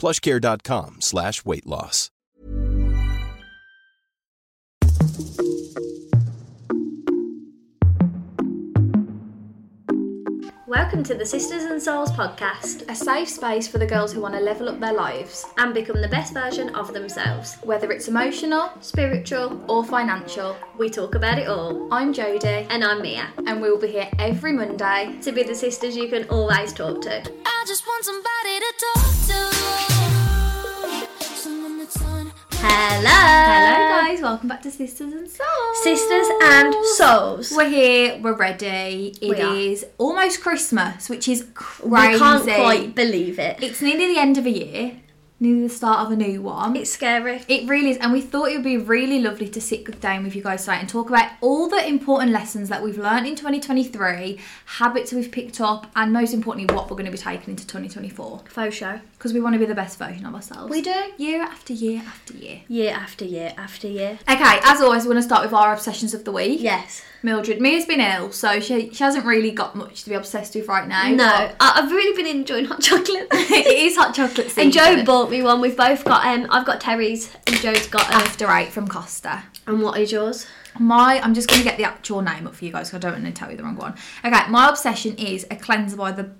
plushcare.com slash weight loss. Welcome to the Sisters and Souls podcast a safe space for the girls who want to level up their lives, and become the best version of themselves. whether it's emotional Spiritual, or financial. we talk about it all. I'm Jodie, And I'm Mia. and we will be here every Monday. To be the sisters you can always talk to. I just want somebody to talk to. Someone that's on Hello! Hello, guys, welcome back to Sisters and Souls. Sisters and Souls. We're here, we're ready. It We is almost Christmas, which is crazy. We can't quite believe it. It's nearly the end of a year, nearly the start of a new one. It's scary. It really is, and we thought it would be really lovely to sit down with you guys tonight and talk about all the important lessons that we've learned in 2023, habits we've picked up, and most importantly, what we're going to be taking into 2024. Faux show. Because we want to be the best version of ourselves. We do. Year after year after year. Year after year after year. Okay, as always, we want to start with our obsessions of the week. Yes. Mildred. Mia's been ill, so she, she hasn't really got much to be obsessed with right now. No, I- I've really been enjoying hot chocolate. it is hot chocolate season. and Joe bought me one. We've both got, um, I've got Terry's and Joe's got a. After Eight from Costa. And what is yours? My, I'm just going to get the actual name up for you guys because I don't want to tell you the wrong one. Okay, my obsession is a cleanser by the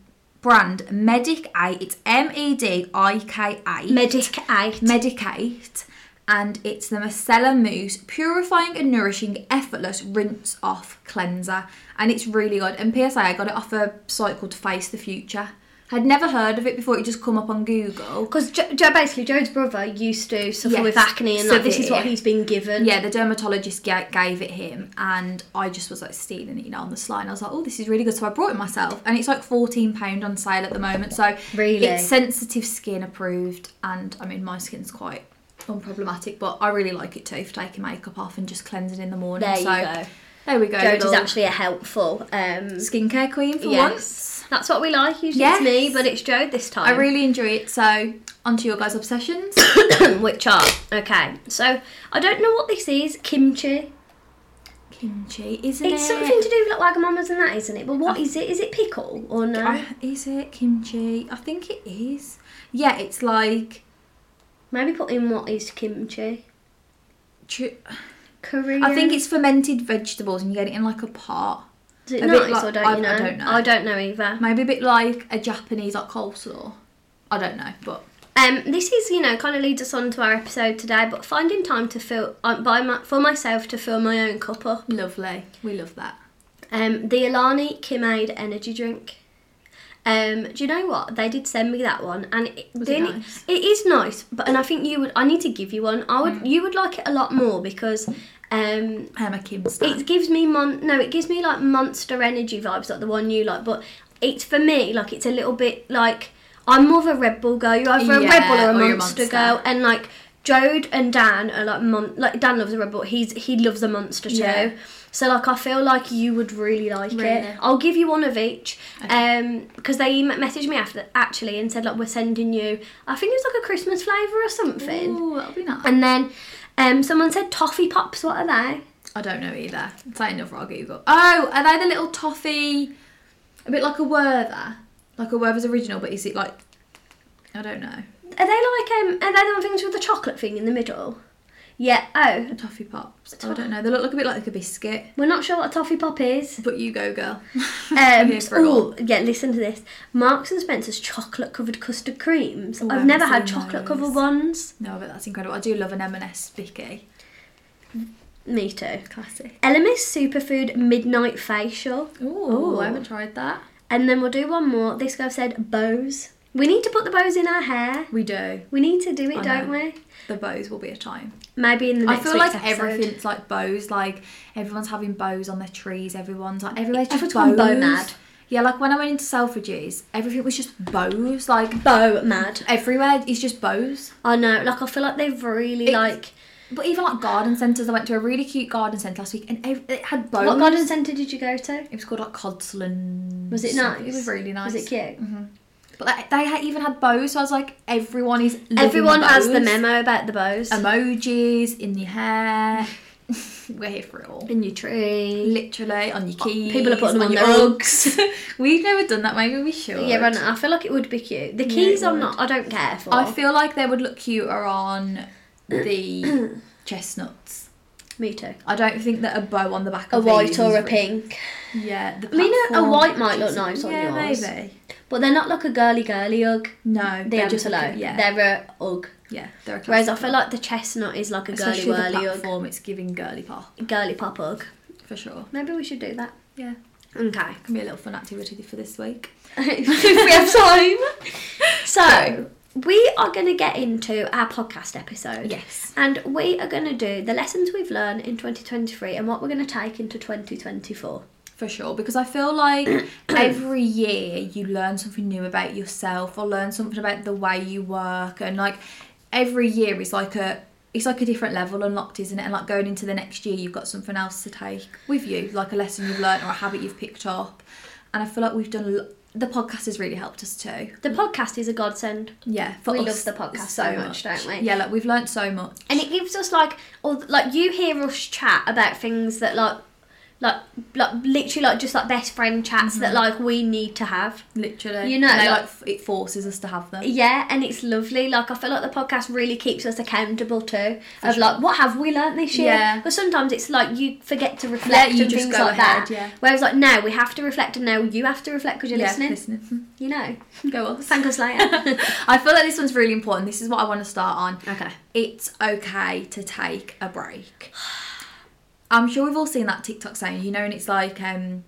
brand Medik8. It's M E D I K 8. Medik8. Medicate. And it's the Micellar Mousse Purifying and Nourishing Effortless Rinse Off Cleanser. And it's really good. And PSA, I got it off a site called Face the Future. I'd never heard of it before, it just come up on Google. Because Joe, Joe, basically, Joe's brother used to suffer Yes, with acne, and like, this is what he's been given. Yeah, the dermatologist ga- gave it him, and I just was like stealing it, you know, on the sly. And I was like, oh, this is really good. So I brought it myself, and it's like fourteen pound on sale at the moment. So Really? it's sensitive skin approved, and I mean my skin's quite unproblematic, but I really like it too for taking makeup off and just cleansing in the morning. There you so go. There we go. Joe is little actually a helpful. Um, skincare queen for yes. once. That's what we like. Usually Yes. it's me, but it's Joe this time. I really enjoy it. So onto your guys' obsessions. Which are okay. So I don't know what this is. Kimchi. Kimchi, isn't It's it? It's something to do with like Wagamamas and that, isn't it? But what is it? Is it pickle or no? I- is it kimchi? I think it is. Yeah, it's like. Maybe put in what is kimchi. Korean. I think it's fermented vegetables and you get it in like a pot. Is it a bit nice like- or don't I- you know? I don't know. I don't know either. Maybe a bit like a Japanese like coleslaw. I don't know, but Um, this is, you know, kind of leads us on to our episode today, but finding time to fill, uh, by my, for myself to fill my own cup up. lovely. We love that. Um, the Alani Kimade energy drink. Um, do you know what? They did send me that one, and it, Was it nice? it is nice. But and I think you would. I need to give you one. I would. You would like it a lot more because um, I am a Kim it gives me mon. No, it gives me like Monster Energy vibes, like the one you like. But it's for me like it's a little bit like I'm more of a Red Bull girl. You're either a Red Bull or a or Monster, Monster. girl, and like Jode and Dan are like mon- like Dan loves a Red Bull. He's he loves a monster too. Yeah. So like I feel like you would really like Really? it. I'll give you one of each. Um, because they messaged me after actually and said like we're sending you. I think it's like a Christmas flavour or something. Ooh, that'll be nice. And then um, someone said toffee pops. What are they? I don't know either. Say another, I'll Google. Oh, are they the little toffee? A bit like a Werther, like a Werther's original, but is it like? I don't know. Are they like um? Are they the things with the chocolate thing in the middle? Yeah. Oh, A toffee pops. Oh, I don't know. They look a bit like a biscuit. we're not sure what a toffee pop is. But you go, girl. I'm Um, here for it all. oh, yeah, listen to this. Marks and Spencer's chocolate covered custard creams. Oh, I I've haven't never had seen chocolate those. covered ones. No, but that's incredible. I do love an M&S Vicky. Me too. Classic. Elemis Superfood Midnight Facial. Ooh, Ooh. I haven't tried that. And then we'll do one more. This guy said bows. We need to put the bows in our hair. We do. We need to do it, I don't know. we? The bows will be a time. Maybe in the I next feel week's like episode. everything's like bows. Like everyone's having bows on their trees. Everyone's like everywhere's just Everyone's bows. bow mad. Yeah, like when I went into Selfridges, everything was just bows. Like Bow mad. everywhere is just bows. I know. Like I feel like they've really It's- like. But even like garden centres, I went to a really cute garden centre last week, and ev- it had bows. What garden centre did you go to? It was called like Codsland. Was it nice? It was really nice. Was it cute? Mm-hmm. But like, they had, even had bows, so I was like, everyone is. Everyone has the memo about the bows. Emojis in your hair. We're here for it all. in your tree. Literally on your keys. People are putting them on your their Uggs. We've never done that. Maybe we should. Yeah, know. I feel like it would be cute. The keys it I'm not. I don't care for. I feel like they would look cuter on the chestnuts. Me too. I don't think that a bow on the back A of A white or a re- pink, Yeah, the mean, a- a platform white might look nice on yeah, yours. maybe. but they're not like a girly girly ugg. No, The they're just like yeah, They're a ugg. yeah, they're a Whereas I feel like the chestnut is like a girly especially whirly ugg. platform, it's giving girly pop Girly pop ugg. for sure. Maybe we should do that. Yeah, Okay. can be a little fun activity for this week. if we have time. So, we are going to get into our podcast episode. Yes. And we are going to do the lessons we've learned in 2023 and what we're going to take into 2024. For sure, because I feel like every year you learn something new about yourself or learn something about the way you work, and like every year is like a it's like a different level unlocked, isn't it? And like going into the next year, you've got something else to take with you, like a lesson you've learned or a habit you've picked up. And I feel like we've done lo- the podcast has really helped us too. The podcast is a godsend. Yeah, for We us, love the podcast so much, don't we? Yeah, like we've learned so much. And it gives us like, or like you hear us chat about things that like, like, like literally like just like best friend chats that mm-hmm. like we need to have. Literally, You know, they, like- like it forces us to have them. Yeah, and it's lovely. Like I feel like the podcast really keeps us accountable too. of like, what have we learnt this year? Yeah. But sometimes it's like you forget to reflect you and just things go like ahead, that. yeah. Whereas like now we have to reflect, and now you have to reflect because you're Yeah, listening. listening. You know, Go on thank us later. I feel like this one's really important. This is what I want to start on. Okay. It's okay to take a break. I'm sure we've all seen that TikTok saying, you know, and it's like um,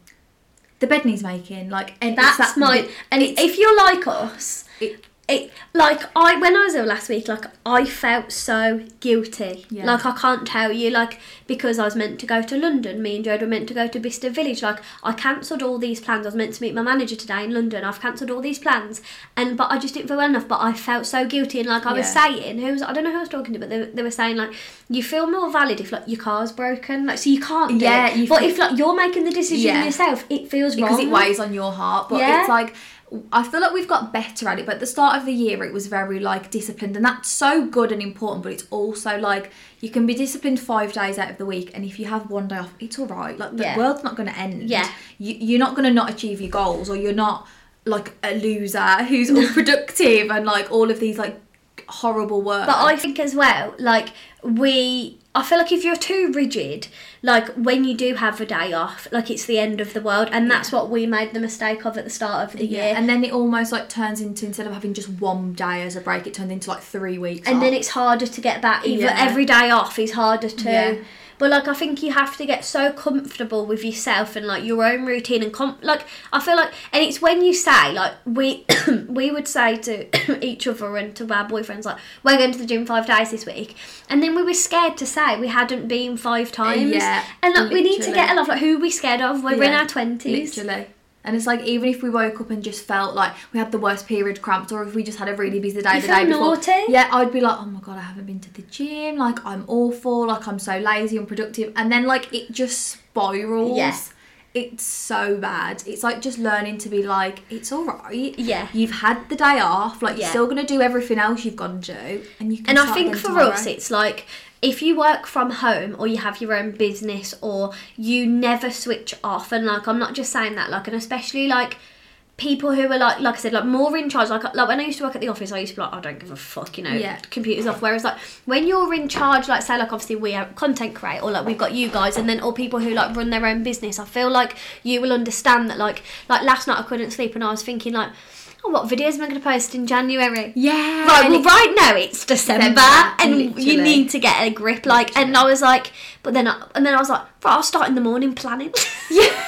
the bed needs making. Like, and That's that, my. And if you're like us, it- it like I when I was ill last week, like I felt so guilty. Yeah. Like I can't tell you, like because I was meant to go to London. Me and Jode were meant to go to Bicester Village. Like I cancelled all these plans. I was meant to meet my manager today in London. I've cancelled all these plans, and but I just didn't feel well enough. But I felt so guilty, and like I was Yeah. saying, who was I don't know who I was talking to, but they, they were saying like you feel more valid if like your car's broken. Like so you can't. Yeah, it. you but feel- if like you're making the decision Yeah. yourself, it feels because wrong it weighs on your heart. But it's like I feel like we've got better at it. But at the start of the year, it was very like disciplined, and that's so good and important. But it's also like you can be disciplined five days out of the week, and if you have one day off, it's all right. Like the Yeah. world's not going to end. Yeah. you, you're not going to not achieve your goals, or you're not like a loser who's unproductive and like all of these like horrible words. But I think as well, like we, I feel like if you're too rigid, like when you do have a day off, like it's the end of the world, and that's what we made the mistake of at the start of the yeah, year. and then it almost like turns into instead of having just one day as a break, it turns into like three weeks. and then it's harder to get back. Even Yeah. every day off is harder to. Yeah. But like I think you have to get so comfortable with yourself and like your own routine and com- like I feel like and it's when you say like we we would say to each other and to our boyfriends like we're going to the gym five days this week and then we were scared to say we hadn't been five times Yeah, and like we need to get a lot like who are we scared of we're in our twenties literally. And it's like even if we woke up and just felt like we had the worst period cramps, or if we just had a really busy day You the feel day before, naughty? yeah, I'd be like, oh my god, I haven't been to the gym. Like I'm awful. Like I'm so lazy, and productive. and then like it just spirals. Yeah. It's so bad. It's like just learning to be like, it's all right. Yeah. You've had the day off. Like you're still gonna do everything else you've got to do, and you can. And I think for us, it's like if you work from home or you have your own business or you never switch off, and like I'm not just saying that, like, and especially like people who are like, like I said, like more in charge. Like, like when I used to work at the office, I used to be like, I don't give a fuck, you know, Yeah. computers off. Whereas like when you're in charge, like say, like obviously we have content create or like we've got you guys, and then all people who like run their own business, I feel like you will understand that. Like, like last night I couldn't sleep, and I was thinking like. Oh, what videos am I going to post in January? Yeah, Right, well, right now it's December, December, and literally. you need to get a grip. Like, and I was like, but then, I, and then I was like, right, I'll start in the morning planning. Yeah.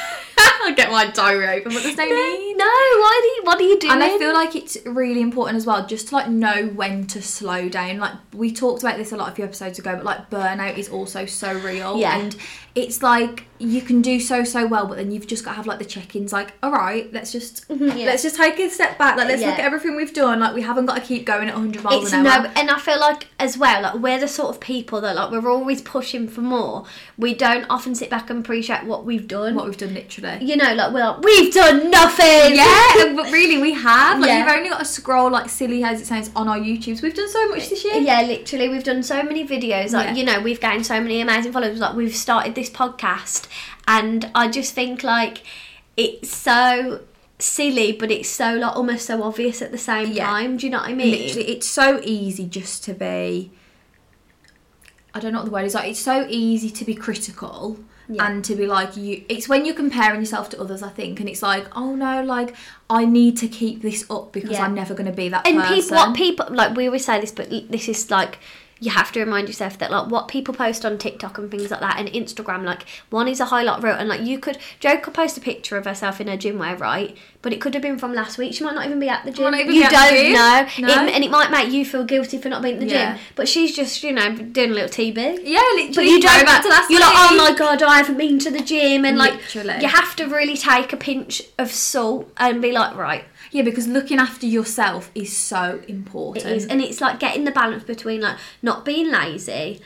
I'll get my diary open, but there's no need. no, why do you, what are you doing? And I feel like it's really important as well, just to like know when to slow down. Like we talked about this a lot a few episodes ago, but like burnout is also so real. Yeah. And it's like you can do so so well, but then you've just got to have like the check-ins. Like, all right, let's just Mm-hmm, yeah. let's just take a step back. Like, let's look at everything we've done. Like, we haven't got to keep going at 100 miles it's an hour. no, and I feel like as well, like we're the sort of people that like we're always pushing for more. We don't often sit back and appreciate what we've done. what we've done literally. you know, like we're like, we've done nothing. Yeah, but really we have. Like Yeah. you've only got to scroll like silly as it sounds on our YouTubes. We've done so much this year. Yeah, literally, we've done so many videos. Like, Yeah. you know, we've gained so many amazing followers. Like, we've started this podcast, and I just think like it's so silly, but it's so like almost so obvious at the same Yeah. time. Do you know what I mean? Literally, it's so easy just to be. I don't know what the word is. Like, it's so easy to be critical Yeah. and to be like you. It's when you're comparing yourself to others, I think, and it's like, oh no, like I need to keep this up because Yeah. I'm never going to be that and person. people, what people like, we always say this, but this is like. You have to remind yourself that like what people post on TikTok and things like that and Instagram, like one is a highlight reel and like you could Joe could post a picture of herself in her gym wear, right? But it could have been from last week. She might not even be at the gym. you be at the don't know. No. It- and it might make you feel guilty for not being at the Yeah. gym. But she's just, you know, doing a little TB. yeah, literally. But you don't. back to last you're like, oh my god, I haven't been to the gym, and like, you have to really take a pinch of salt and be like, right, Yeah, because looking after yourself is so important. it is, and it's like getting the balance between like not being lazy,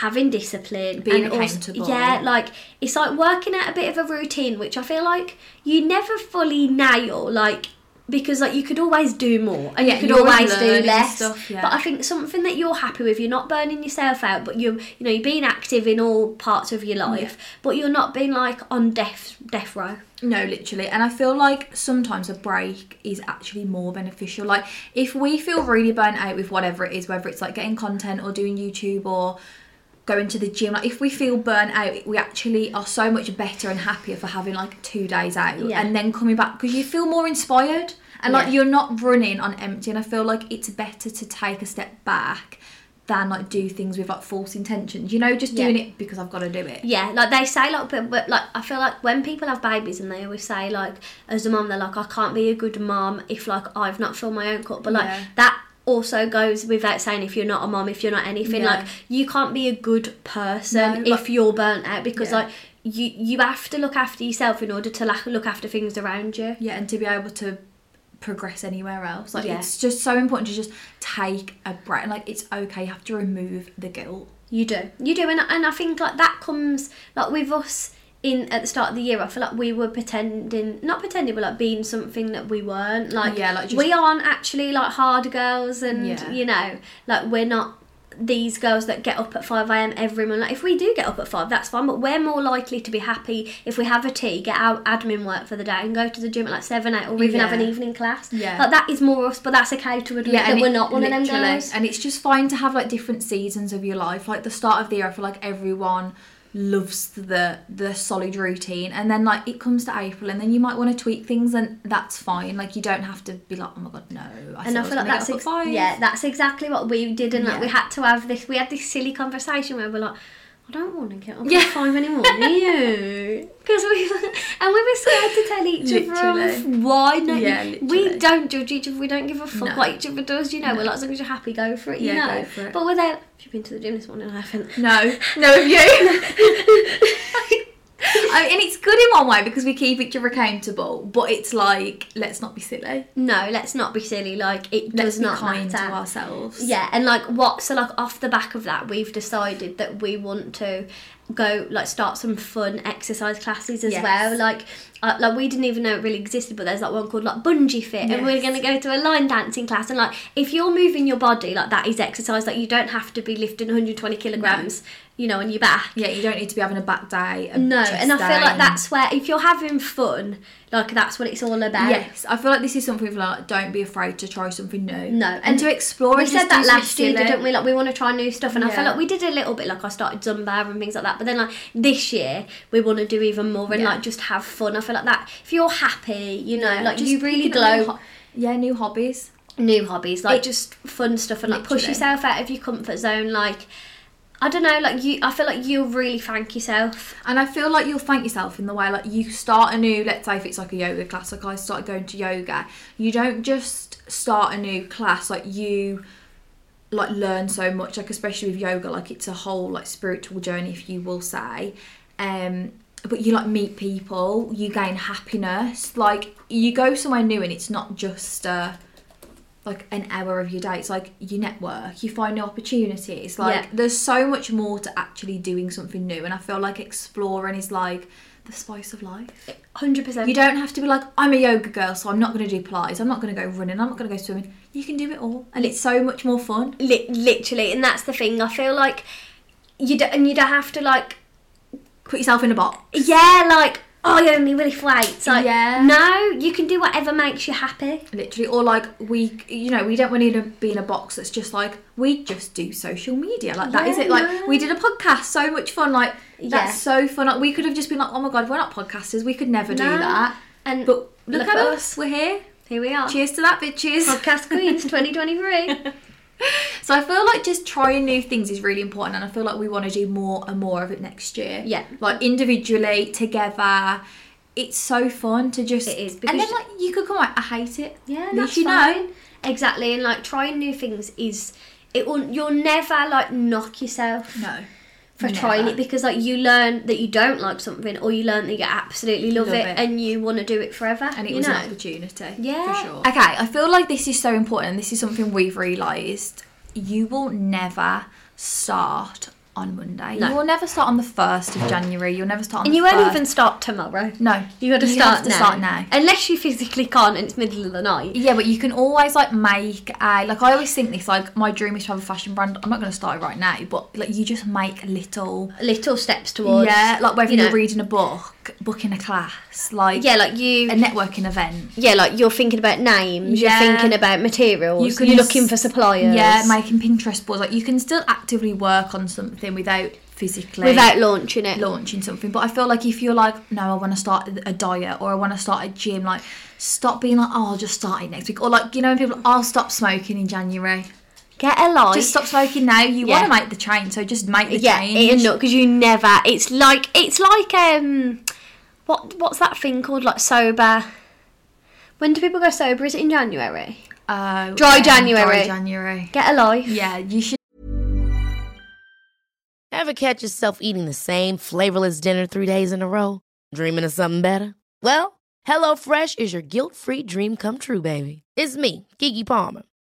having discipline, Being and also- accountable. yeah, like it's like working out a bit of a routine, which I feel like you never fully nail, like. Because like you could always do more and Yeah, you could always always do less. stuff, yeah. But I think something that you're happy with, you're not burning yourself out, but you're you know you're being active in all parts of your life, but you're not being like on death death row. No, literally. And I feel like sometimes a break is actually more beneficial. Like, if we feel really burnt out with whatever it is, whether it's like getting content or doing YouTube or going to the gym, like, if we feel burnt out, we actually are so much better and happier for having like two days out Yeah. and then coming back because you feel more inspired and like you're not running on empty. And I feel like it's better to take a step back than like do things with like false intentions, you know, just Yeah. doing it because I've got to do it. Yeah, like they say, like, but, but like I feel like when people have babies and they always say, like, as a mom, they're like, I can't be a good mom if like I've not filled my own cup. But like Yeah. that also goes without saying if you're not a mom, if you're not anything, Yeah. like you can't be a good person No, if you're burnt out because Yeah. like you you have to look after yourself in order to like, look after things around you. Yeah, and to be able to progress anywhere else. Like Yeah. it's just so important to just take a breath. Like it's okay, you have to remove the guilt. You do, you do, and and I think like that comes like with us in at the start of the year. I feel like we were pretending, not pretending, but like being something that we weren't. Like Yeah, like just- we aren't actually like hard girls, and Yeah. you know, like we're not these girls that get up at 5 a.m. every morning. Like, if we do get up at 5, that's fine, but we're more likely to be happy if we have a tea, get our admin work for the day, and go to the gym at like 7, 8, or even have an evening class. Yeah. Like, that is more us, but that's okay to admit that we're not one of them girls. And it's just fine to have like different seasons of your life. Like the start of the year, I feel like everyone loves the the solid routine and then like it comes to April and then you might want to tweak things and that's fine like you don't have to be like oh my god no I and I feel like that's ex- yeah, that's exactly what we did, and like Yeah. we had to have this. We had this silly conversation where we're like, I don't want to get up Yeah. at five anymore, you? Because we and we were scared to tell each other Literally. of why. No, Yeah, we don't judge each other. We don't give a fuck No. what each other does. You know, we're like as long as you're happy, go for it. You Yeah, know. go for it. But we're there. Have you been to the gym this morning? I haven't. no no of you I mean, and it's good in one way because we keep each other accountable, but it's like let's not be silly. no, let's not be silly. Like it Let's does be not kind matter. to ourselves. Yeah, and like what? So like off the back of that, we've decided that we want to go like start some fun exercise classes as Yes. well. Like, uh, like we didn't even know it really existed, but there's like one called like bungee fit, and we're gonna go to a line dancing class. And like, if you're moving your body, like that is exercise. Like you don't have to be lifting 120 kilograms, you know, on your back. Yeah, you don't need to be having a back day. a No, and I feel like that's where if you're having fun, like that's what it's all about. Yes, I feel like this is something like don't be afraid to try something new. No, and, and to explore. We said that last year, didn't we? Like we want to try new stuff, and I feel like we did a little bit. Like I started Zumba and things like that, but then like this year we want to do even more and Yeah. like just have fun. I feel like that if you're happy, you know, Yeah, like you really glow. ho- yeah, new hobbies. new hobbies, like It- just fun stuff, and like push yourself out of your comfort zone. Like I don't know, like you. I feel like you'll really thank yourself. And I feel like you'll thank yourself in the way like you start a new, let's say if it's like a yoga class, like I started going to yoga, you don't just start a new class, like you like learn so much, like especially with yoga, like it's a whole like spiritual journey if you will say. Um but you like meet people, you gain happiness, like you go somewhere new and it's not just uh like an hour of your day. It's like you network, you find new opportunities. Like Yeah. there's so much more to actually doing something new, and I feel like exploring is like the spice of life. Hundred percent. You don't have to be like I'm a yoga girl, so I'm not going to do Pilates. I'm not going to go running. I'm not going to go swimming. You can do it all, and it's so much more fun. Li- literally, and that's the thing. I feel like you don't, and you don't have to like Put yourself in a box. Yeah, like oh, I only lift weights. Like Yeah. no, you can do whatever makes you happy. Literally, or like we, you know, we don't want to be in a box that's just like we just do social media. Like that is Yeah, it. Like no. we did a podcast, so much fun. Like Yeah. that's so fun. Like, we could have just been like, oh my god, we're not podcasters. We could never do that. And But look, at us. we're here. Here we are. Cheers to that, bitches. Podcast Queens 2023. So I feel like just trying new things is really important, and I feel like we want to do more and more of it next year. Yeah. like individually, together. It's so fun to just. It is, and then like you could come out. I hate it. Yeah, that's you fine. know. Exactly, and like trying new things is it will you'll never like knock yourself No. For never. trying it because like you learn that you don't like something or you learn that you absolutely love, Love it, it. and you want to do it forever. and it you was know? an opportunity. Yeah. for sure. Okay, I feel like this is so important, this is something we've realised. You will never start on Monday. No. You will never start on the first of January. You'll never start on And the you won't even start tomorrow. No, You got to You start have to now. start now. Unless you physically can't and it's middle of the night. Yeah, but you can always like make a like I always think this like my dream is to have a fashion brand. I'm not going to start it right now, but like you just make little Little steps towards. yeah, like whether you you know, are reading a book, booking a class, like Yeah, like you. a networking event. yeah, like you're thinking about names. Yeah. You're thinking about materials. You can you're looking for suppliers. Yeah, making Pinterest boards. Like you can still actively work on something without physically without launching it. launching something. But I feel like if you're like, no, I want to start a diet or I want to start a gym, like stop being like, oh, I'll just start it next week. Or like, you know, when people, I'll stop smoking in January. Get a life. Just stop smoking now. You Yeah. want to make the change, so just make the yeah, change. it not because you never. It's like it's like um, what what's that thing called? Like sober. When do people go sober? Is it in January? Uh, Dry yeah, January. Dry January. Get a life. Yeah, you should. Ever catch yourself eating the same flavorless dinner three days in a row? Dreaming of something better? Well, HelloFresh is your guilt-free dream come true, baby. It's me, Keke Palmer.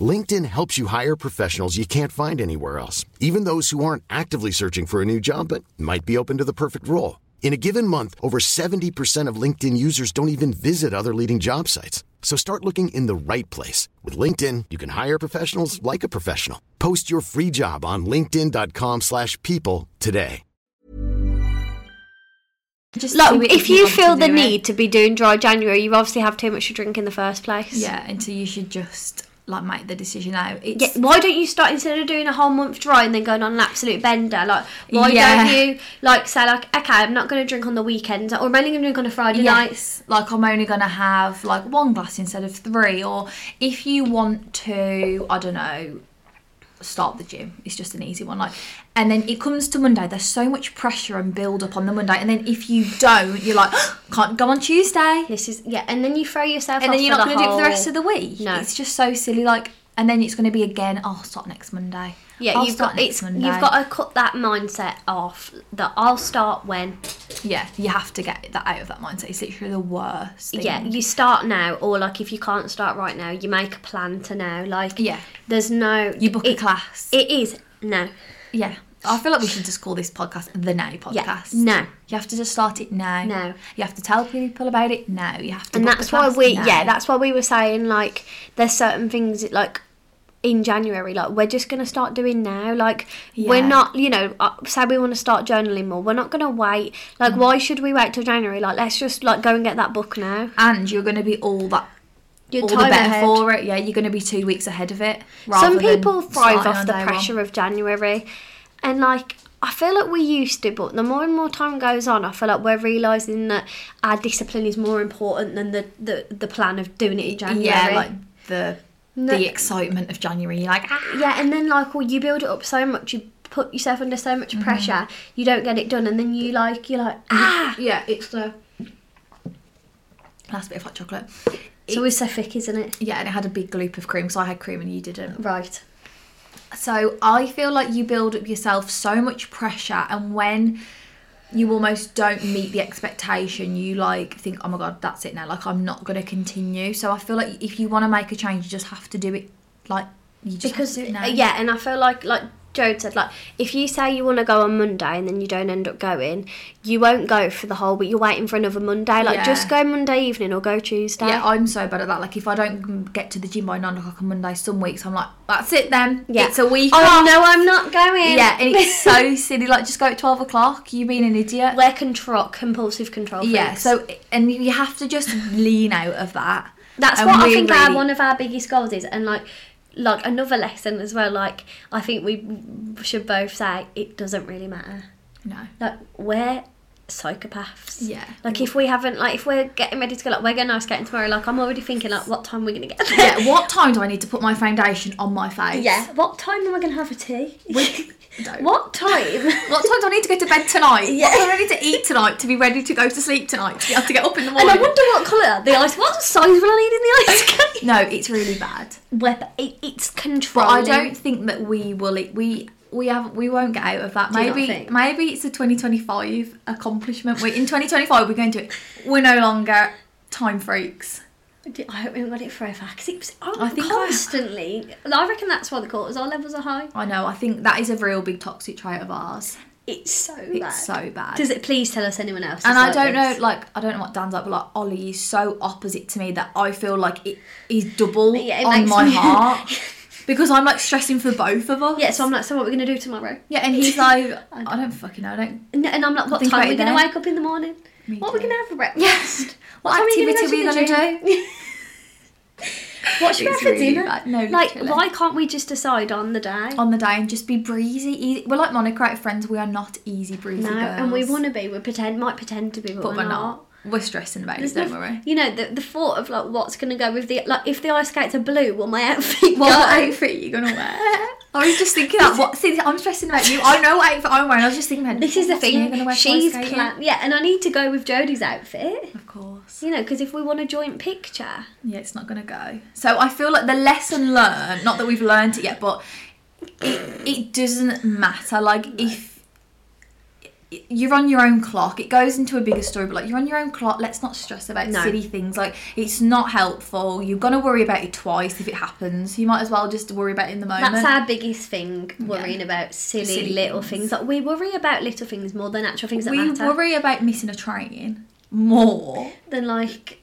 LinkedIn helps you hire professionals you can't find anywhere else, even those who aren't actively searching for a new job but might be open to the perfect role. In a given month, over 70% of LinkedIn users don't even visit other leading job sites. So start looking in the right place. With LinkedIn, you can hire professionals like a professional. Post your free job on linkedin.com/people slash people today. Just Like if you want feel the it. need to be doing dry January, you obviously have too much to drink in the first place. Yeah, and so you should just like make the decision now. It's Yeah, why don't you start instead of doing a whole month dry and then going on an absolute bender? Like, why Yeah. don't you like say like, okay, I'm not going to drink on the weekends, or I'm only going to drink on a Friday night. Like I'm only gonna have like one glass instead of three, or if you want to, I don't know, start the gym. It's just an easy one. Like, and then it comes to Monday. There's so much pressure and build up on the Monday, and then if you don't, you're like, can't go on Tuesday, This is yeah, and then you throw yourself. and off then you're for not the gonna do it for the rest of the week. No. it's just so silly. Like, and then it's gonna be again. Oh, I'll start next Monday. Yeah, I'll you've got it's Monday. you've got to cut that mindset off. That I'll start when. yeah, you have to get that out of that mindset. It's literally the worst. Thing. Yeah, you start now, or like if you can't start right now, you make a plan to now. Like Yeah. there's no you book a class. It is no. Yeah. I feel like we should just call this podcast the Now podcast. no. You have to just start it now. No. You have to tell people about it now. You have to and that's why we now. yeah that's why we were saying like there's certain things like in January like we're just gonna start doing now like we're not you know uh, say we want to start journaling more we're not gonna wait like Mm. why should we wait till January like let's just like go and get that book now And you're going to be all that. You're all the better ahead. for it. Yeah, you're going to be two weeks ahead of it. some people thrive off the day one. pressure of January and like I feel like we used to, but the more and more time goes on, I feel like we're realizing that our discipline is more important than the, the, the plan of doing it in January. Yeah, like the No- the excitement of January. You're like, ah. Yeah, and then like well, you build it up so much, you put yourself under so Mm-hmm. much pressure, you don't get it done, and then you like you're like ah, yeah, it's the last bit of hot chocolate. it's always so thick, isn't it? Yeah, and it had a big gloop of cream, so I had cream and you didn't. Right. So I feel like you build up yourself so much pressure, and when you almost don't meet the expectation, you like think, oh my god, that's it now. Like I'm not gonna continue. So I feel like if you want to make a change, you just have to do it. Like you just Because have to do it uh, now. yeah, and I feel like like Jode said, like if you say you want to go on Monday and then you don't end up going, you won't go for the whole week. You're waiting for another Monday. Like Yeah. just go Monday evening or go Tuesday. Yeah, I'm so bad at that. Like if I don't get to the gym by nine o'clock on Monday, some weeks I'm like, that's it then. Yeah. it's a week Oh off. no, I'm not going. Yeah, and it's so silly. Like just go at twelve o'clock. You being an idiot. we're control compulsive control. Freaks. yeah. So and you have to just lean out of that. That's And what I think our, one of our biggest goals is, and like, like another lesson as well. Like, I think we should both say it doesn't really matter. No. Like, we're psychopaths. Yeah. Like, if we haven't, like, if we're getting ready to go, like, we're going ice skating tomorrow. Like, I'm already thinking, like, what time we're gonna get there? Yeah. What time do I need to put my foundation on my face? Yeah. What time am I gonna have a tea? Don't. what time? What time do I need to go to bed tonight? Yeah. What do I need to eat tonight to be ready to go to sleep tonight? To have to get up in the morning. and. I wonder what colour the ice. What size will I need in the ice no, it's really bad. We're, it, it's But. I don't think that we will. We we have we won't get out of that. Do Maybe maybe it's a 2025 accomplishment. We in 2025 we're going to. We're no longer time freaks. I hope we haven't got it forever because it was I think constantly. I, reckon that's why the cortisol levels are high. I know. I think that is a real big toxic trait of ours. It's so It's bad. so bad. Does it please tell us anyone else? and I don't know, like I don't know what Dan's like, but like Ollie is so opposite to me that I feel like it is double Yeah, it on my me- heart because I'm like stressing for both of us. Yeah, so I'm like, so what are we gonna do tomorrow? Yeah, and he's like, I don't fucking know. I don't. And and I'm like, what time are we gonna then. wake up in the morning? Me what are we gonna have for breakfast? What time are you activity gonna are we go to gonna do? What should we have for really dinner? bad. No, like, literally. why can't we just decide on the day? on the day and just be breezy. Easy. We're like Monica of Friends. We are not easy breezy no, girls. and we want to be. We pretend, might pretend to be, but, but we're, we're not. not. We're stressing about There's it, don't no- worry. You know, the, the thought of like what's gonna go with the like if the ice skates are blue, will my outfit What go? outfit are you gonna wear? I was just thinking that. What? See, I'm stressing about you. I know what outfit I'm wearing. I was just thinking. about This is the thing. She's plan- yeah, and I need to go with Jodie's outfit. Of course. You know, because if we want a joint picture, Yeah, it's not gonna go. So I feel like the lesson learned. Not that we've learned it yet, but it, it doesn't matter. Like if you're on your own clock, it goes into a bigger story. But like you're on your own clock, let's not stress about No. silly things. Like it's not helpful. You're gonna worry about it twice if it happens. You might as well just worry about it in the moment. that's our biggest thing. Worrying about silly, Silly little things. things. Like we worry about little things more than actual things that we matter. worry about missing a train more. than like.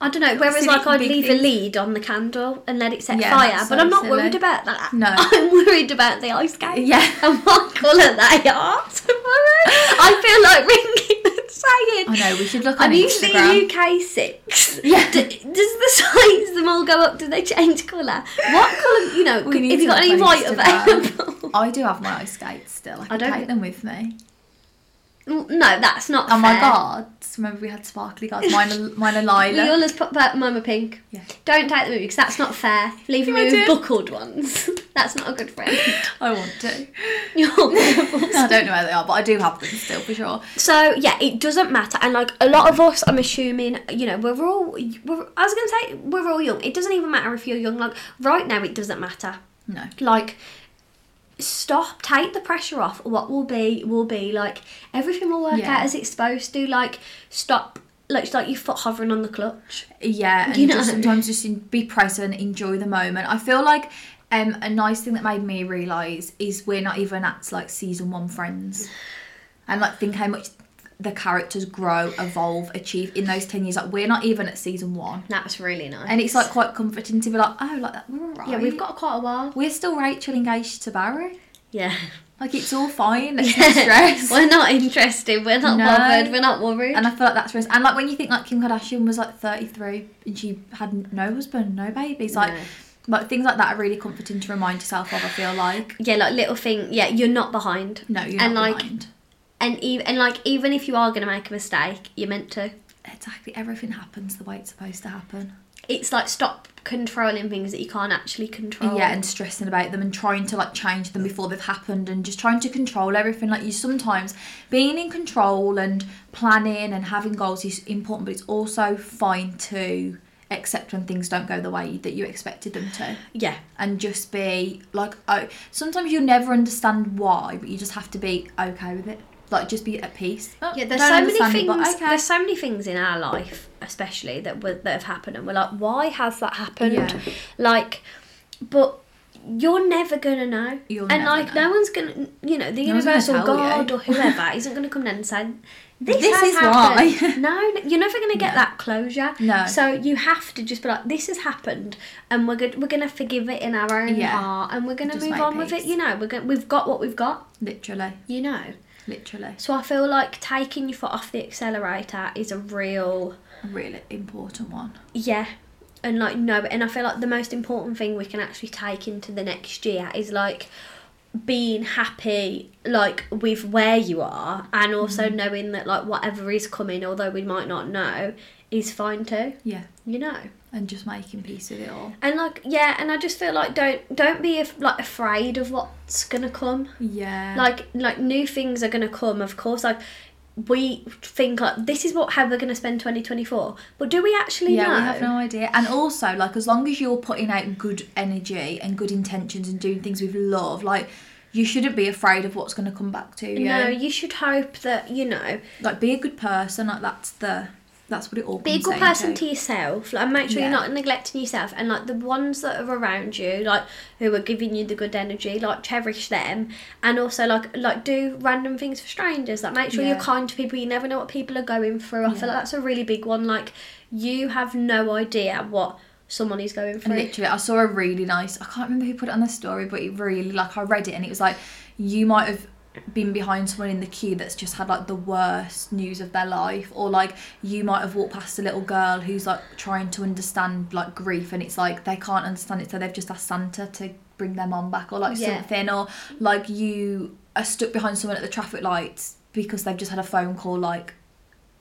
I don't know. Whereas, like, I'd leave a lead on the candle and let it set Yeah, fire, that's but I'm not silly. worried about that. No. I'm worried about the ice skates. Yeah. and what colour they are tomorrow. I feel like ringing and saying, I know, we should look on I'm usually. UK six. Yeah. D- does the size them all go up? Do they change colour? What colour? You know, if you got any white available? I do have my ice skates still. I can don't- take them with me. Mm, no, that's not. Oh my fair. god! Remember we had sparkly guards. Mine are, mine are We lilac. always put back Mama Pink. Yeah. Don't take them with me because that's not fair. Leaving I me with buckled ones. that's not a good friend. I want to. You're. I don't know where they are, but I do have them still for sure. So yeah, it doesn't matter, and like a lot of us, I'm assuming, you know, we're all. We're, I was gonna say we're all young. It doesn't even matter if you're young. Like right now, it doesn't matter. No. Like, stop, take the pressure off. What will be will be. Like everything will work Yeah. out as it's supposed to. Like stop. looks like your foot hovering on the clutch. Yeah, and You know? just sometimes just be present, enjoy the moment. I feel like um, a nice thing that made me realise is we're not even at like season one friends, and like think how much the characters grow, evolve, achieve in those ten years. Like we're not even at season one, That's really nice. and it's like quite comforting to be like, oh, like that, we're alright. yeah, we've got quite a while. We're still Rachel engaged to Barry. Yeah. Like it's all fine. Let's not stress. We're not interested. We're not No. bothered. We're not worried. And I feel like that's risk. And like when you think like Kim Kardashian was like 33 and she had no husband, no babies, like No. like things like that are really comforting to remind yourself of. I feel like yeah, like little thing. Yeah, you're not behind. no, you're and not like behind. And even and like even if you are gonna make a mistake, you're meant to. Exactly, everything happens the way it's supposed to happen. It's like stop controlling things that you can't actually control. Yeah, and stressing about them and trying to like change them before they've happened and just trying to control everything. Like you sometimes being in control and planning and having goals is important, but it's also fine to accept when things don't go the way that you expected them to. yeah, and just be like oh sometimes you'll never understand why but you just have to be okay with it like just be at peace Oh, yeah. There's so many understand it, things. but okay. There's so many things in our life, especially that were, that have happened, and we're like, why has that happened? Yeah. Like, but. You're never gonna know, You'll and never like know. no one's gonna, you know, the No one's universal God you. or whoever isn't gonna come down and say, "This, This has is happened." why. no, no, you're never gonna get that closure. No. So you have to just be like, "This has happened, and we're good. We're gonna forgive it in our own Yeah. heart, and we're gonna move make on with it. You know, we're gonna, we've got what we've got. literally You know." Literally. So I feel like taking your foot off the accelerator is a real really important one. Yeah. And like no, and I feel like the most important thing we can actually take into the next year is like being happy like with where you are and also Mm-hmm. knowing that like whatever is coming although we might not know is fine too. Yeah. You know and just making peace with it all. And like yeah and i just feel like don't don't be af- like afraid of what's gonna come. Yeah. Like like new things are gonna come of course. Like we think like this is what how we're gonna spend 2024 but do we actually yeah know? we have no idea. And also like as long as you're putting out good energy and good intentions and doing things with love like you shouldn't be afraid of what's going to come back to you. No you should hope that you know like be a good person like that's the that's what it all be a good person to. to yourself. Like, and make sure Yeah. you're not neglecting yourself. And like the ones that are around you like who are giving you the good energy like cherish them. And also like like do random things for strangers. Like make sure Yeah. you're kind to people. You never know what people are going through. I feel like that's a really big one. Like you have no idea what someone is going through. Literally, I saw a really nice. I can't remember who put it on the story, but it really like I read it and it was like you might have been behind someone in the queue that's just had like the worst news of their life, or like you might have walked past a little girl who's like trying to understand like grief and it's like they can't understand it, so they've just asked Santa to bring their mom back or like Yeah. something, or like you are stuck behind someone at the traffic lights because they've just had a phone call like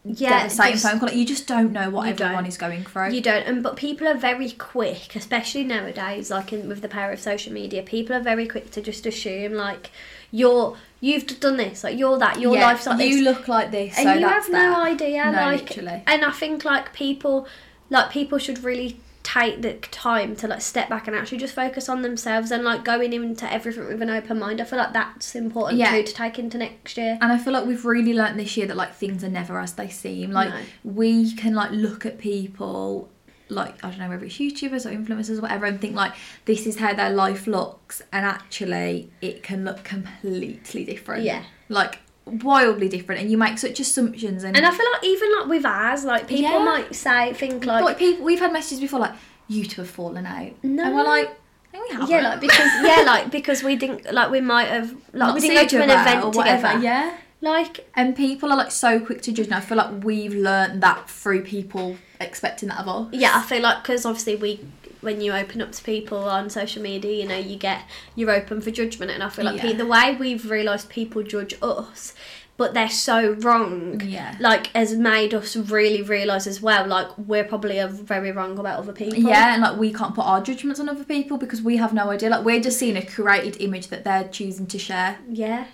yeah devastating just- phone call. Like, you just don't know what everyone is going through. You don't, and but people are very quick, especially nowadays, like in, with the power of social media. People are very quick to just assume like you're you've done this, like you're that, your Yeah, life's like you this, look like this, and so you have no that. idea. No, like, literally. and I think like people, like people should really take the time to like step back and actually just focus on themselves and like going into everything with an open mind. I feel like that's important Yeah. too to take into next year. And I feel like we've really learned this year that like things are never as they seem. Like No. we can like look at people like I don't know whether it's YouTubers or influencers or whatever and think like this is how their life looks and actually it can look completely different. Yeah. Like wildly different and you make such assumptions and, And I feel like even like with ours, like people Yeah. might say think like, like people we've had messages before like you two have fallen out. No. And we're like, I think we haven't. Yeah, like because yeah, like because we didn't like we might have like Not we didn't go to an event or whatever, together. Yeah. Like, And people are like so quick to judge. And I feel like we've learned that through people expecting that of us. yeah, I feel like because obviously we, when you open up to people on social media, you know, you get you're open for judgment, and I feel like Yeah. the way we've realised people judge us, but they're so wrong. Yeah. Like, has made us really realise as well, like we're probably are very wrong about other people. Yeah, and like we can't put our judgments on other people because we have no idea. Like we're just seeing a curated image that they're choosing to share. Yeah.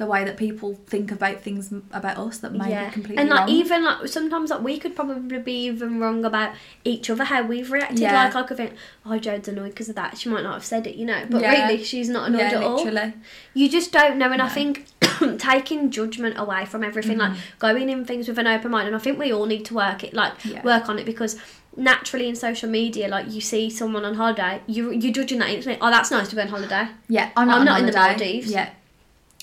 The way that people think about things about us that may yeah. be completely and like wrong. even like sometimes like we could probably be even wrong about each other how we've reacted. Yeah. Like I could think, oh, Jode's annoyed because of that. She might not have said it, you know, but Yeah. really she's not annoyed at all. You just don't know, and I think taking judgment away from everything, like mm-hmm. going in things with an open mind, and I think we all need to work it, like work on it because naturally in social media, like you see someone on holiday, you you're judging that instantly. Oh, that's nice to go on holiday. Yeah, I'm not, I'm not in the. Maldives. Yeah,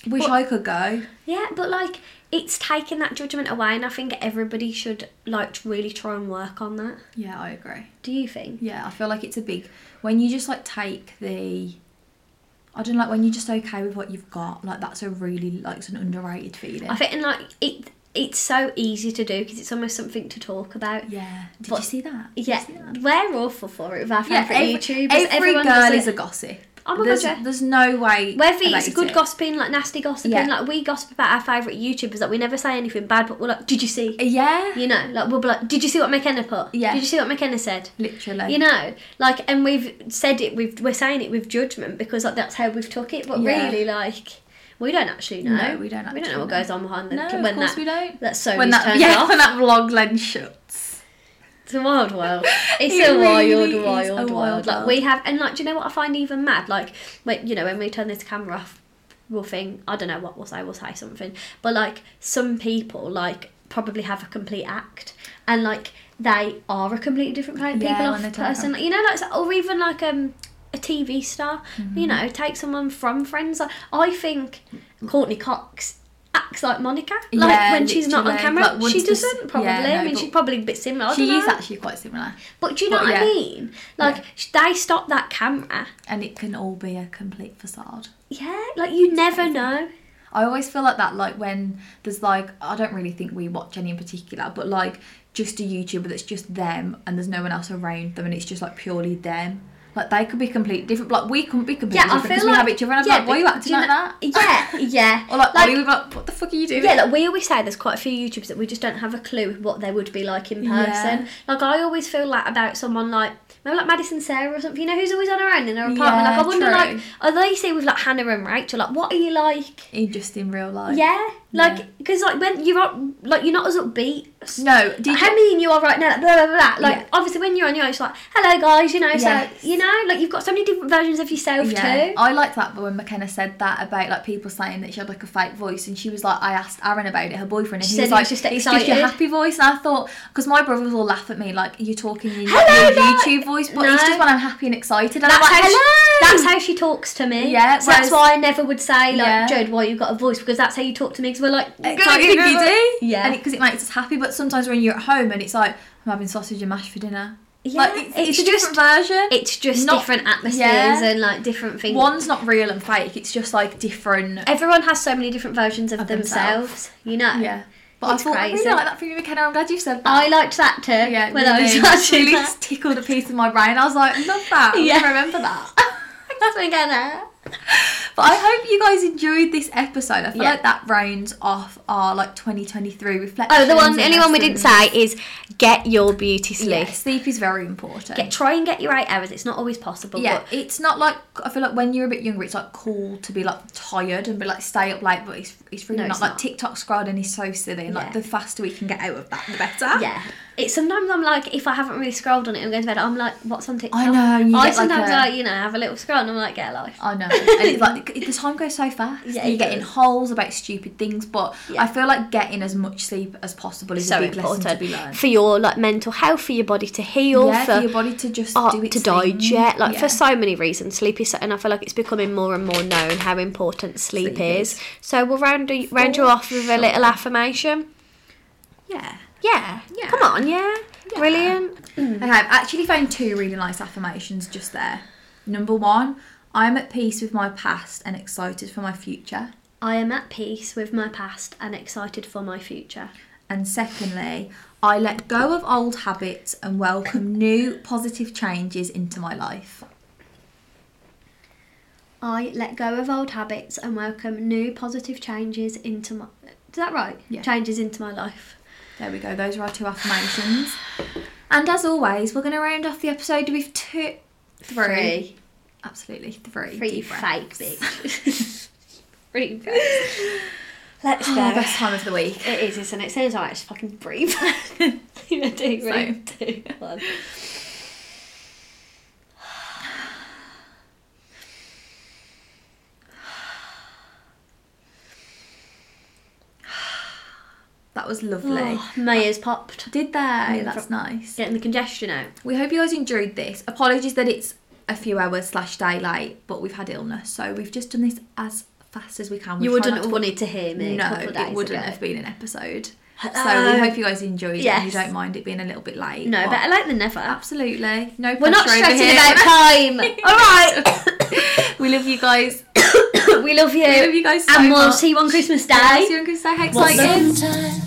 wish But- I could go. Yeah, but like it's taking that judgment away, and I think everybody should like really try and work on that. Yeah, I agree. Do you think? Yeah, I feel like it's a big when you just like take the. I don't know, like when you're just okay with what you've got. Like that's a really like it's an underrated feeling. I think and like it, it's so easy to do because it's almost something to talk about. Yeah. Did But- you see that? Did Yeah, see that? we're awful for it with our Yeah, favourite every, YouTubers. every Everyone girl is a gossip. Oh my there's, there's no way. Whether it's good it. gossiping, like nasty gossiping, Yeah. like we gossip about our favourite YouTubers, like we never say anything bad, but we're like, did you see? Yeah. You know, like we'll be like, did you see what McKenna put? Yeah. Did you see what McKenna said? Literally. You know, like, and we've said it, we've, we're saying it with judgment because like that's how we've took it, but Yeah. really, like, we don't actually know. No, we don't We don't know actually what know. goes on behind the No, when of course that we don't. that so when that yeah, off. when that vlog lens shuts. It's a wild world. It's It a wild, really is wild, a wild, wild Like we have, and like, do you know what I find even mad? Like, when you know, when we turn this camera off, we'll think, I don't know what we'll say. We'll say something, but like some people, like probably have a complete act, and like they are a completely different kind of Yeah, people when off person. off. You know, like, or even like um. A TV star, Mm-hmm. you know, take someone from Friends. Like, I think Courteney Cox acts like Monica, like Yeah, when she's not on camera. Like, she doesn't probably. yeah, I mean, she's probably a bit similar. She is know. actually quite similar, But do you know But what I mean? Like they stop that camera. and it can all be a complete facade. Yeah, like you never know. I always feel like that, like when there's like, I don't really think we watch any in particular, but like just a YouTuber that's just them and there's no one else around them and it's just like purely them. Like they could be completely different. Like we couldn't be completely Yeah, I different feel because like we have each other. And I'm yeah, like, why are you acting do like know- that? Yeah, yeah. Or like, Ollie like, what the fuck are you doing? Yeah, like we always say, there's quite a few YouTubers that we just don't have a clue what they would be like in person. Yeah. Like I always feel like about someone like maybe like Madison Sarah or something. You know, who's always on her own in her apartment. Yeah, like I wonder, true. like, are they say with like Hannah and Rachel? Like, what are you like? In just in real life. Yeah, like because like when you're up, like you're not as upbeat. No, did How you- me and you are right now, like, blah blah blah. Like Yeah. obviously when you're on your own, it's like, hello guys, you know. Yes. So you know, like you've got so many different versions of yourself Yeah, too. I liked that, but when McKenna said that about like people saying that she had like a fake voice, and she was like, I asked Aaron about it, her boyfriend, and She he said was like, just it's just excited." your happy voice, and I thought, because my brothers all laugh at me like, you're talking in your, Hello, your. YouTube voice, but it's just when I'm happy and excited, and That's like, how, she, that's how she talks to me. Yeah, so that's why I never would say like, Yeah. Jode, why you got a voice because that's how you talk to me. Because we're like, Excited giddy, Yeah. because it, makes us happy. But sometimes when you're at home and it's like, I'm having sausage and mash for dinner. Yeah, like, it's, it's it's, a just- different version. It's just Not- different atmospheres yeah. and like different things. One's not real and fake. It's just like different. Everyone has so many different versions of, Of themselves, themselves. you know. Yeah. But It's I thought I crazy. really like that from you, McKenna. I'm glad you said that. I liked that too. Yeah, when really, I was watching really that. tickled a piece of my brain. I was like, love that. Yeah. Yeah, remember that. That's McKenna. but I hope you guys enjoyed this episode. I feel Yeah. like that rounds off our like 2023 reflection. Oh, the one, the only one we didn't say is get your beauty sleep. Yeah, sleep is very important. Get, try and get your eight hours. It's not always possible. yeah, but it's not like I feel like when you're a bit younger, it's like cool to be like tired and be like stay up late, but it's it's really No, not. it's like not. TikTok scrolling is so silly, and Yeah. like the faster we can get out of that, the better. Yeah. It's sometimes I'm like, if I haven't really scrolled on it and going to bed, I'm like, what's on TikTok? I know, you I get, like, sometimes a- like, you know, have a little scroll and I'm like, get a life. I know, and it's like the time goes so fast. Yeah, you it get in holes about stupid things, but Yeah. I feel like getting as much sleep as possible is so a big lesson important to be learned. for your like mental health, for your body to heal, yeah, for, for your body to just do its to thing. digest, like Yeah. for so many reasons. Sleep is, and I feel like it's becoming more and more known how important sleep, Sleep is. is. So we'll round you, round you off with a little affirmation. yeah. Yeah, Yeah. come on, yeah, brilliant. Okay, I've actually found two really nice affirmations just there. Number one, I'm at peace with my past and excited for my future. I am at peace with my past and excited for my future. And secondly, I let go of old habits and welcome new positive changes into my life. I let go of old habits and welcome new positive changes into my. Is that right? Yeah. Changes into my life. There we go. Those are our two affirmations. And as always, we're going to round off the episode with two, three. Three. Absolutely, three. Deep fake breaths. bitch. Free fake. Let's Oh, go. best time of the week. It is, isn't it? As I just fucking breathe. you know, do three, two, one. That was lovely. Oh, my ears popped. Did they? That's nice. Getting the congestion out. We hope you guys enjoyed this. Apologies that it's a few hours slash day late, but we've had illness, so we've just done this as fast as we can. You We've tried wouldn't have to- wanted to hear me No, couple of days it wouldn't ago. have been an episode. So Hello. we hope you guys enjoyed it. Yes. and You don't mind it being a little bit late. No, better late than never. Absolutely. No We're not stressing about time. All right. we love you guys. we love you. We love you guys so And we'll see you on Christmas Day. See you on Christmas Day. How exciting.